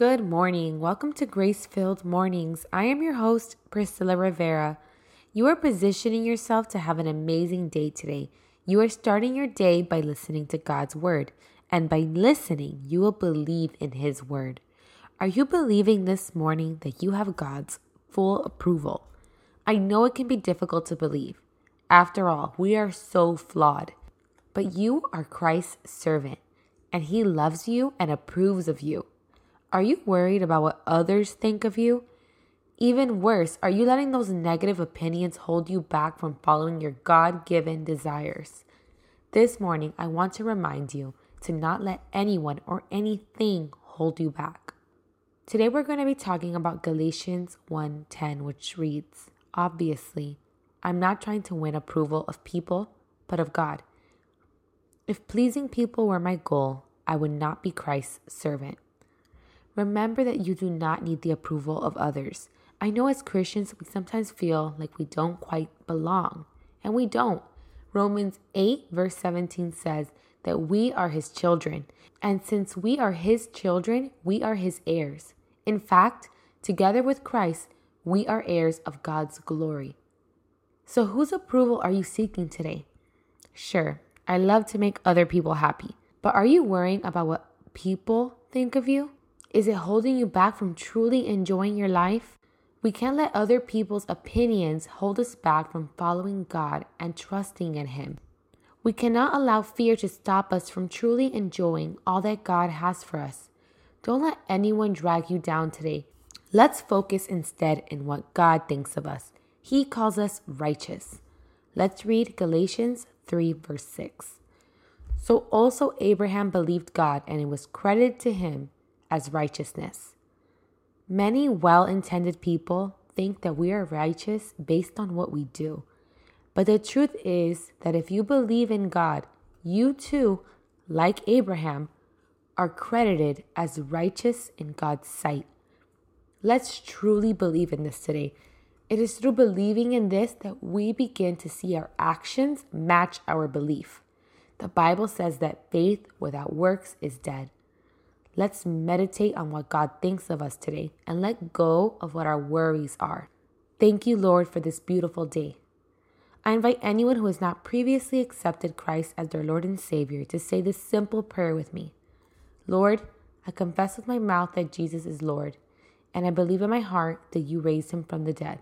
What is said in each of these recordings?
Good morning. Welcome to Grace Filled Mornings. I am your host, Priscilla Rivera. You are positioning yourself to have an amazing day today. You are starting your day by listening to God's Word, and by listening, you will believe in His Word. Are you believing this morning that you have God's full approval? I know it can be difficult to believe. After all, we are so flawed. But you are Christ's servant, and He loves you and approves of you. Are you worried about what others think of you? Even worse, are you letting those negative opinions hold you back from following your God given desires? This morning, I want to remind you to not let anyone or anything hold you back. Today we're going to be talking about Galatians 1:10 which reads, "Obviously, I'm not trying to win approval of people, but of God. If pleasing people were my goal, I would not be Christ's servant." Remember that you do not need the approval of others. I know as Christians, we sometimes feel like we don't quite belong, and we don't. Romans 8, verse 17 says that we are his children, and since we are his children, we are his heirs. In fact, together with Christ, we are heirs of God's glory. So, whose approval are you seeking today? Sure, I love to make other people happy, but are you worrying about what people think of you? Is it holding you back from truly enjoying your life? We can't let other people's opinions hold us back from following God and trusting in Him. We cannot allow fear to stop us from truly enjoying all that God has for us. Don't let anyone drag you down today. Let's focus instead in what God thinks of us. He calls us righteous. Let's read Galatians 3, verse 6. So also Abraham believed God, and it was credited to him as righteousness. Many well intended people think that we are righteous based on what we do. But the truth is that if you believe in God, you too, like Abraham, are credited as righteous in God's sight. Let's truly believe in this today. It is through believing in this that we begin to see our actions match our belief. The Bible says that faith without works is dead. Let's meditate on what God thinks of us today and let go of what our worries are. Thank you, Lord, for this beautiful day. I invite anyone who has not previously accepted Christ as their Lord and Savior to say this simple prayer with me Lord, I confess with my mouth that Jesus is Lord, and I believe in my heart that you raised him from the dead.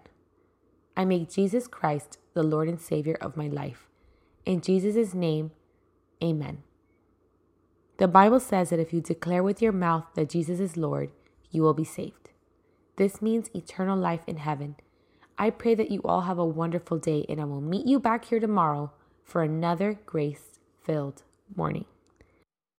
I make Jesus Christ the Lord and Savior of my life. In Jesus' name, amen. The Bible says that if you declare with your mouth that Jesus is Lord, you will be saved. This means eternal life in heaven. I pray that you all have a wonderful day, and I will meet you back here tomorrow for another grace filled morning.